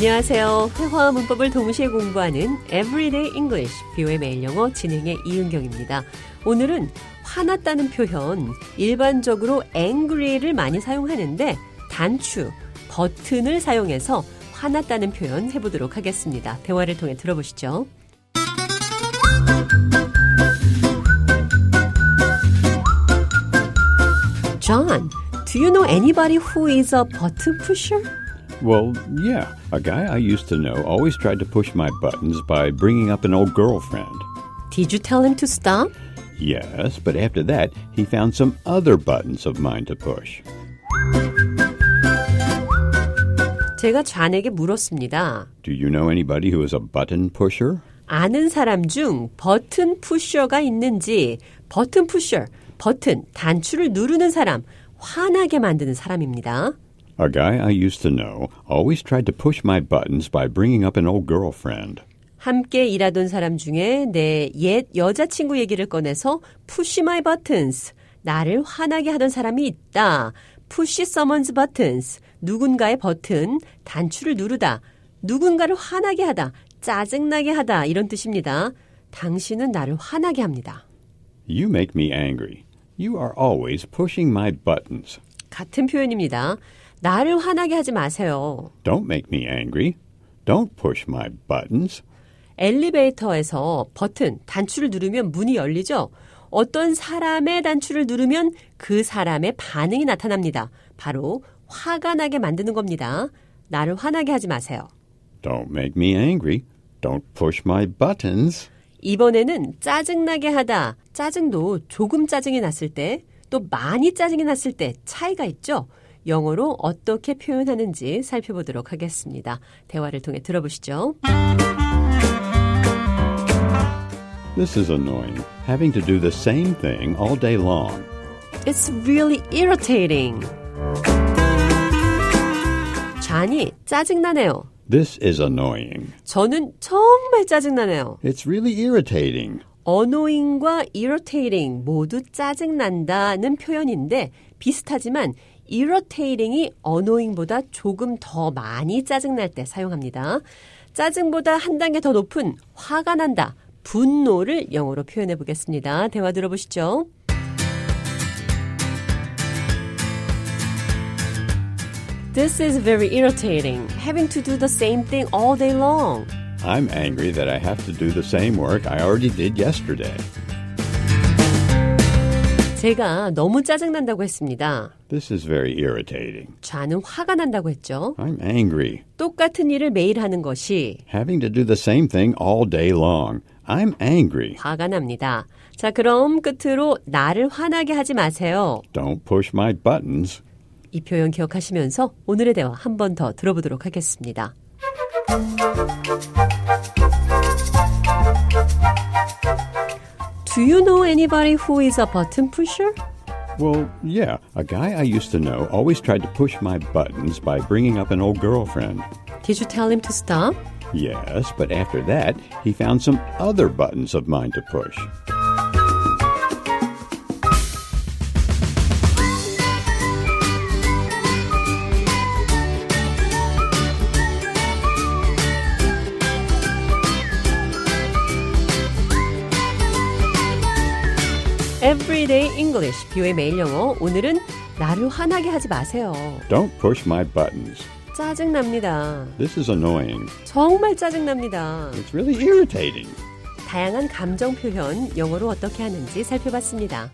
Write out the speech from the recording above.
안녕하세요. 회화와 문법을 동시에 공부하는 Everyday English, 뷰의 매일 영어 진행의 이은경입니다. 오늘은 화났다는 표현, 일반적으로 angry를 많이 사용하는데 단추, 버튼을 사용해서 화났다는 표현 해보도록 하겠습니다. 대화를 통해 들어보시죠. John, do you know anybody who is a button pusher? Well, yeah. A guy I used to know always tried to push my buttons by bringing up an old girlfriend. Did you tell him to stop? Yes, but after that, he found some other buttons of mine to push. 제가 좌에게 물었습니다. Do you know anybody who is a button pusher? 아는 사람 중 버튼 푸셔가 있는지 버튼 푸셔, 버튼, 단추를 누르는 사람, 화나게 만드는 사람입니다. A guy I used to know always tried to push my buttons by bringing up an old girlfriend. 함께 일하던 사람 중에 내 옛 여자친구 얘기를 꺼내서 push my buttons, 나를 화나게 하던 사람이 있다. push someone's buttons, 누군가의 버튼, 단추를 누르다. 누군가를 화나게 하다, 짜증나게 하다 이런 뜻입니다. 당신은 나를 화나게 합니다. You make me angry. You are always pushing my buttons. 같은 표현입니다. 나를 화나게 하지 마세요. Don't make me angry. Don't push my buttons. 엘리베이터에서 버튼, 단추를 누르면 문이 열리죠? 어떤 사람의 단추를 누르면 그 사람의 반응이 나타납니다. 바로 화가 나게 만드는 겁니다. 나를 화나게 하지 마세요. Don't make me angry. Don't push my buttons. 이번에는 짜증나게 하다. 짜증도 조금 짜증이 났을 때, 또 많이 짜증이 났을 때 차이가 있죠? 영어로 어떻게 표현하는지 살펴보도록 하겠습니다. 대화를 통해 들어보시죠. This is annoying, having to do the same thing all day long. It's really irritating. 잔이 짜증나네요. This is annoying. 저는 정말 짜증나네요. It's really irritating. annoying과 irritating 모두 짜증난다는 표현인데 비슷하지만 irritating이 annoying보다 조금 더 많이 짜증날 때 사용합니다. 짜증보다 한 단계 더 높은 화가 난다, 분노를 영어로 표현해 보겠습니다. 대화 들어보시죠. This is very irritating, having to do the same thing all day long. I'm angry that I have to do the same work I already did yesterday. 제가 너무 짜증난다고 했습니다. This is very irritating. 좌는 화가 난다고 했죠. I'm angry. 똑같은 일을 매일 하는 것이 Having to do the same thing all day long. I'm angry. 화가 납니다. 자, 그럼 끝으로 나를 화나게 하지 마세요. Don't push my buttons. 이 표현 기억하시면서 오늘의 대화 한 번 더 들어보도록 하겠습니다. Do you know anybody who is a button pusher? Well, yeah. A guy I used to know always tried to push my buttons by bringing up an old girlfriend. Did you tell him to stop? Yes, but after that, he found some other buttons of mine to push. Everyday English, 뷰의 매일 영어. 오늘은 나를 화나게 하지 마세요. Don't push my buttons. 짜증납니다. This is annoying. 정말 짜증납니다. It's really irritating. 다양한 감정 표현 영어로 어떻게 하는지 살펴봤습니다.